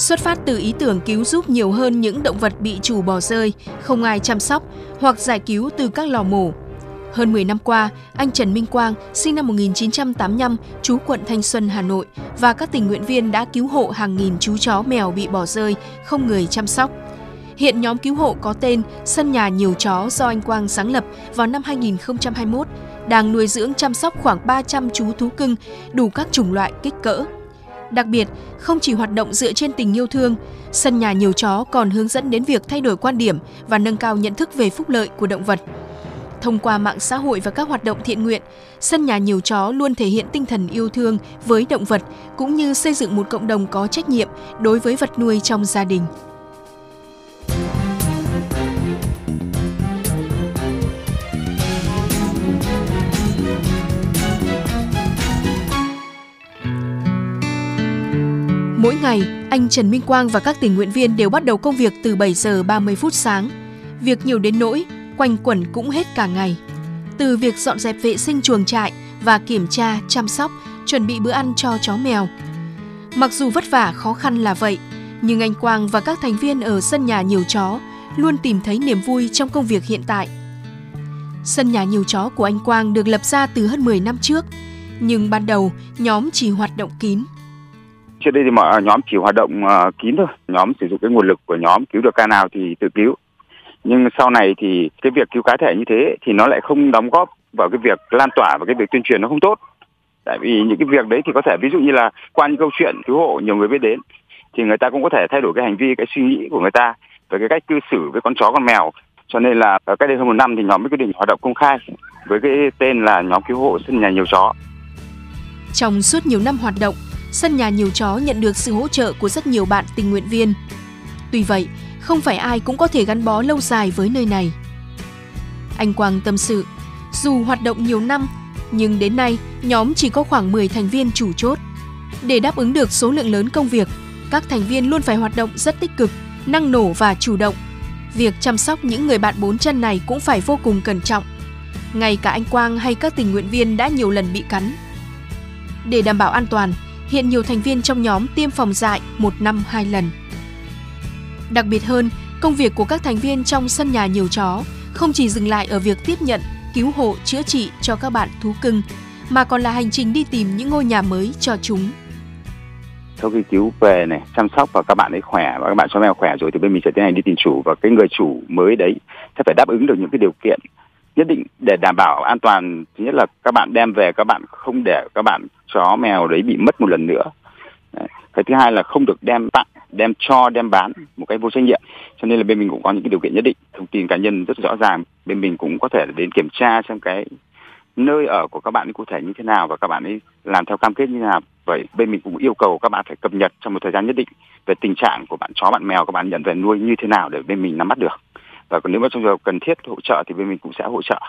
Xuất phát từ ý tưởng cứu giúp nhiều hơn những động vật bị chủ bỏ rơi, không ai chăm sóc hoặc giải cứu từ các lò mổ. Hơn 10 năm qua, anh Trần Minh Quang, sinh năm 1985, chú quận Thanh Xuân, Hà Nội và các tình nguyện viên đã cứu hộ hàng nghìn chú chó mèo bị bỏ rơi, không người chăm sóc. Hiện nhóm cứu hộ có tên Sân nhà nhiều chó do anh Quang sáng lập vào năm 2021, đang nuôi dưỡng chăm sóc khoảng 300 chú thú cưng đủ các chủng loại kích cỡ. Đặc biệt, không chỉ hoạt động dựa trên tình yêu thương, sân nhà nhiều chó còn hướng dẫn đến việc thay đổi quan điểm và nâng cao nhận thức về phúc lợi của động vật. Thông qua mạng xã hội và các hoạt động thiện nguyện, sân nhà nhiều chó luôn thể hiện tinh thần yêu thương với động vật cũng như xây dựng một cộng đồng có trách nhiệm đối với vật nuôi trong gia đình. Mỗi ngày, anh Trần Minh Quang và các tình nguyện viên đều bắt đầu công việc từ 7 giờ 30 phút sáng. Việc nhiều đến nỗi, quanh quẩn cũng hết cả ngày. Từ việc dọn dẹp vệ sinh chuồng trại và kiểm tra, chăm sóc, chuẩn bị bữa ăn cho chó mèo. Mặc dù vất vả khó khăn là vậy, nhưng anh Quang và các thành viên ở sân nhà nhiều chó luôn tìm thấy niềm vui trong công việc hiện tại. Sân nhà nhiều chó của anh Quang được lập ra từ hơn 10 năm trước, nhưng ban đầu nhóm chỉ hoạt động kín. Trước đây thì mọi nhóm chỉ hoạt động uh, kín thôi, nhóm sử dụng cái nguồn lực của nhóm cứu được ca nào thì tự cứu. Nhưng sau này thì cái việc cứu cá thể như thế thì nó lại không đóng góp vào cái việc lan tỏa và cái việc tuyên truyền nó không tốt. Tại vì những cái việc đấy thì có thể ví dụ như là qua những câu chuyện cứu hộ nhiều người biết đến thì người ta cũng có thể thay đổi cái hành vi, cái suy nghĩ của người ta về cái cách cư xử với con chó con mèo. Cho nên là cách đây hơn một năm thì nhóm mới quyết định hoạt động công khai với cái tên là nhóm cứu hộ sân nhà nhiều chó. Trong suốt nhiều năm hoạt động, sân nhà nhiều chó nhận được sự hỗ trợ của rất nhiều bạn tình nguyện viên. Tuy vậy, không phải ai cũng có thể gắn bó lâu dài với nơi này. Anh Quang tâm sự, dù hoạt động nhiều năm, nhưng đến nay nhóm chỉ có khoảng 10 thành viên chủ chốt. Để đáp ứng được số lượng lớn công việc, các thành viên luôn phải hoạt động rất tích cực, năng nổ và chủ động. Việc chăm sóc những người bạn bốn chân này cũng phải vô cùng cẩn trọng. Ngay cả anh Quang hay các tình nguyện viên đã nhiều lần bị cắn. Để đảm bảo an toàn, hiện nhiều thành viên trong nhóm tiêm phòng dại một năm hai lần. Đặc biệt hơn, công việc của các thành viên trong sân nhà nhiều chó không chỉ dừng lại ở việc tiếp nhận, cứu hộ, chữa trị cho các bạn thú cưng, mà còn là hành trình đi tìm những ngôi nhà mới cho chúng. sau khi cứu về này chăm sóc và các bạn ấy khỏe và các bạn chó mèo khỏe rồi thì bên mình sẽ tiến hành đi tìm chủ và cái người chủ mới đấy sẽ phải đáp ứng được những cái điều kiện nhất định để đảm bảo an toàn. Thứ nhất là các bạn đem về, các bạn không để các bạn chó, mèo đấy bị mất một lần nữa. Đấy. cái thứ hai là không được đem tặng, đem cho, đem bán một cách vô trách nhiệm. Cho nên là bên mình cũng có những cái điều kiện nhất định. Thông tin cá nhân rất rõ ràng. Bên mình cũng có thể đến kiểm tra xem cái nơi ở của các bạn ấy cụ thể như thế nào và các bạn ấy làm theo cam kết như thế nào. Vậy bên mình cũng yêu cầu các bạn phải cập nhật trong một thời gian nhất định về tình trạng của bạn chó, bạn mèo, các bạn nhận về nuôi như thế nào để bên mình nắm bắt được và còn nếu mà trong trường hợp cần thiết hỗ trợ thì bên mình cũng sẽ hỗ trợ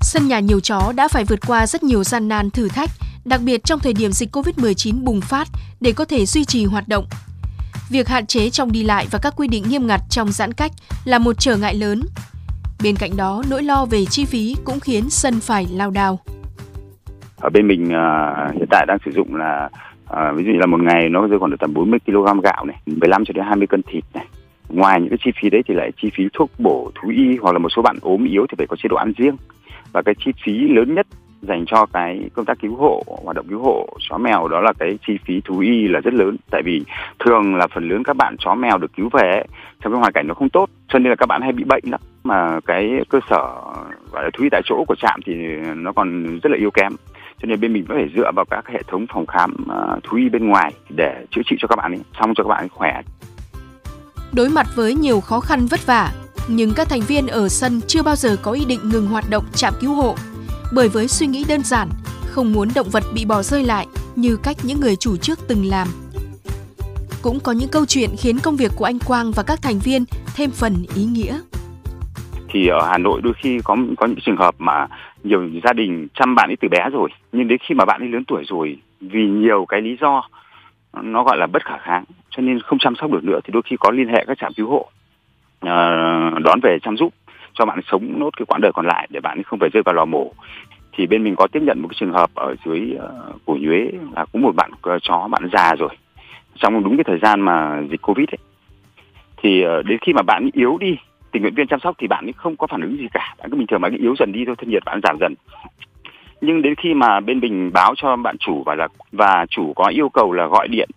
Sân nhà nhiều chó đã phải vượt qua rất nhiều gian nan thử thách, đặc biệt trong thời điểm dịch Covid-19 bùng phát để có thể duy trì hoạt động. Việc hạn chế trong đi lại và các quy định nghiêm ngặt trong giãn cách là một trở ngại lớn. Bên cạnh đó, nỗi lo về chi phí cũng khiến sân phải lao đao. ở bên mình à, hiện tại đang sử dụng là à, ví dụ như là một ngày nó rơi khoảng được tầm 40 kg gạo này 15 cho đến 20 cân thịt này ngoài những cái chi phí đấy thì lại chi phí thuốc bổ thú y hoặc là một số bạn ốm yếu thì phải có chế độ ăn riêng và cái chi phí lớn nhất dành cho cái công tác cứu hộ hoạt động cứu hộ chó mèo đó là cái chi phí thú y là rất lớn. Tại vì thường là phần lớn các bạn chó mèo được cứu về trong cái hoàn cảnh nó không tốt cho nên là các bạn hay bị bệnh lắm. Mà cái cơ sở gọi là thú y tại chỗ của trạm thì nó còn rất là yếu kém. Cho nên bên mình vẫn phải dựa vào các hệ thống phòng khám à, thú y bên ngoài để chữa trị cho các bạn ấy xong cho các bạn ấy khỏe. Đối mặt với nhiều khó khăn vất vả, nhưng các thành viên ở sân chưa bao giờ có ý định ngừng hoạt động trạm cứu hộ. Bởi với suy nghĩ đơn giản, không muốn động vật bị bỏ rơi lại như cách những người chủ trước từng làm. Cũng có những câu chuyện khiến công việc của anh Quang và các thành viên thêm phần ý nghĩa. thì ở Hà Nội đôi khi có có những trường hợp mà nhiều gia đình chăm bạn ấy từ bé rồi nhưng đến khi mà bạn ấy lớn tuổi rồi vì nhiều cái lý do nó gọi là bất khả kháng cho nên không chăm sóc được nữa thì đôi khi có liên hệ các trạm cứu hộ ờ, đón về chăm giúp cho bạn sống nốt cái quãng đời còn lại để bạn không phải rơi vào lò mổ. Thì bên mình có tiếp nhận một cái trường hợp ở dưới uh, cổ nhuế là cũng một bạn ờ, chó bạn già rồi. Trong đúng cái thời gian mà dịch covid ấy thì ờ, đến khi mà bạn yếu đi tình nguyện viên chăm sóc thì bạn ấy không có phản ứng gì cả. Bạn cứ bình thường bạn yếu dần đi thôi thân nhiệt bạn giảm dần. Nhưng đến khi mà bên mình báo cho bạn chủ và là và chủ có yêu cầu là gọi điện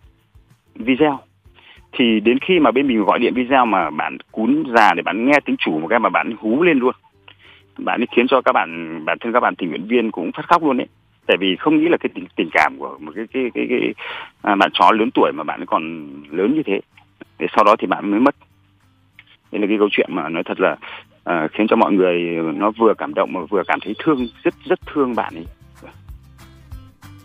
video thì đến khi mà bên mình gọi điện video mà bạn cún già để bạn nghe tiếng chủ một cái mà bạn hú lên luôn. Bạn ấy khiến cho các bạn bản thân các bạn tình nguyện viên cũng phát khóc luôn đấy tại vì không nghĩ là cái tình, tình cảm của một cái cái cái, cái à, bạn chó lớn tuổi mà bạn còn lớn như thế. Để sau đó thì bạn mới mất. Đây là cái câu chuyện mà nói thật là à, khiến cho mọi người nó vừa cảm động mà vừa cảm thấy thương rất rất thương bạn ấy.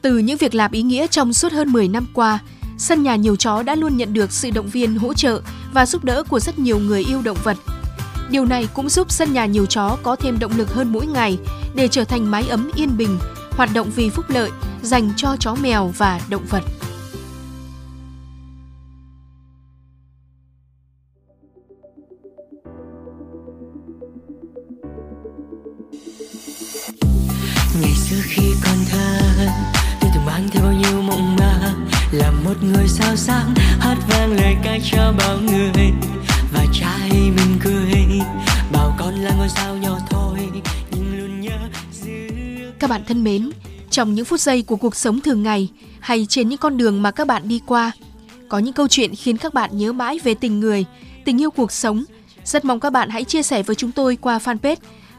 Từ những việc làm ý nghĩa trong suốt hơn 10 năm qua, sân nhà nhiều chó đã luôn nhận được sự động viên, hỗ trợ và giúp đỡ của rất nhiều người yêu động vật. Điều này cũng giúp sân nhà nhiều chó có thêm động lực hơn mỗi ngày để trở thành mái ấm yên bình, hoạt động vì phúc lợi dành cho chó mèo và động vật. Là một người sao sáng hát vang lời ca cho bao người và trai mình cười bảo con là ngôi sao nhỏ thôi nhưng luôn nhớ giữ Các bạn thân mến, trong những phút giây của cuộc sống thường ngày hay trên những con đường mà các bạn đi qua, có những câu chuyện khiến các bạn nhớ mãi về tình người, tình yêu cuộc sống. Rất mong các bạn hãy chia sẻ với chúng tôi qua fanpage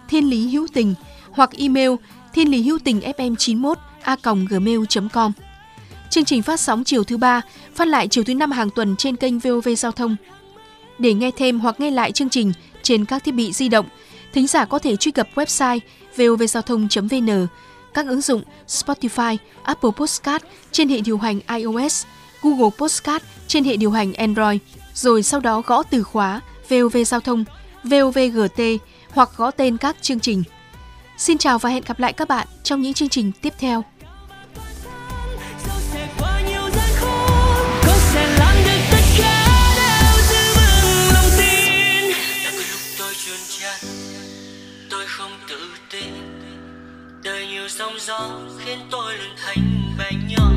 Thiên Lý Hữu Tình hoặc email thiên lý hữu tình fm 91 a gmail.com. Chương trình phát sóng chiều thứ ba, phát lại chiều thứ năm hàng tuần trên kênh VOV Giao thông. Để nghe thêm hoặc nghe lại chương trình trên các thiết bị di động, thính giả có thể truy cập website vovgiao thông.vn, các ứng dụng Spotify, Apple Podcast trên hệ điều hành iOS, Google Podcast trên hệ điều hành Android, rồi sau đó gõ từ khóa VOV Giao thông, VOVGT hoặc gõ tên các chương trình. Xin chào và hẹn gặp lại các bạn trong những chương trình tiếp theo. Gió khiến tôi luôn thành bé nhỏ.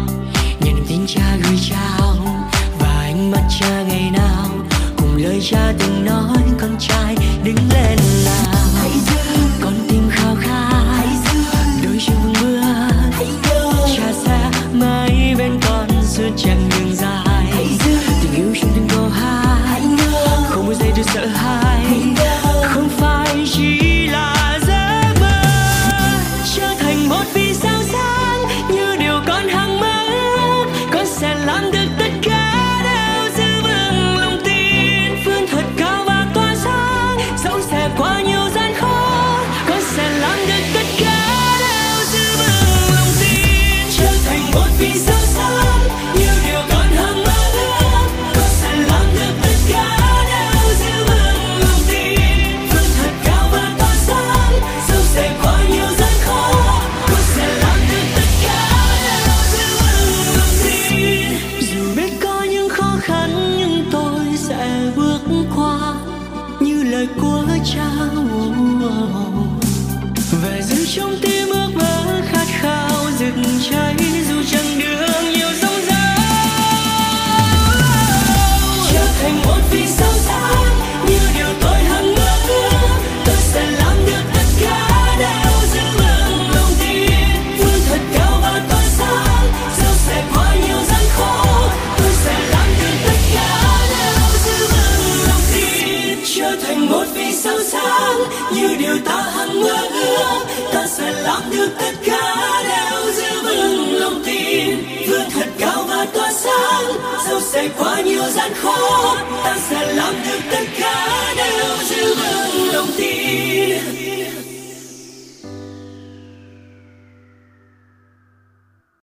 Nhận được tin cha gửi trao và ánh mắt cha ngày nào, cùng lời cha từng nói, con trai đứng lên. Ta làm được tất cả đều giữ vững lòng tin. Vươn thật cao và tỏa sáng dẫu sẽ qua nhiều gian khó. Ta sẽ làm được tất cả đều giữ vững lòng tin.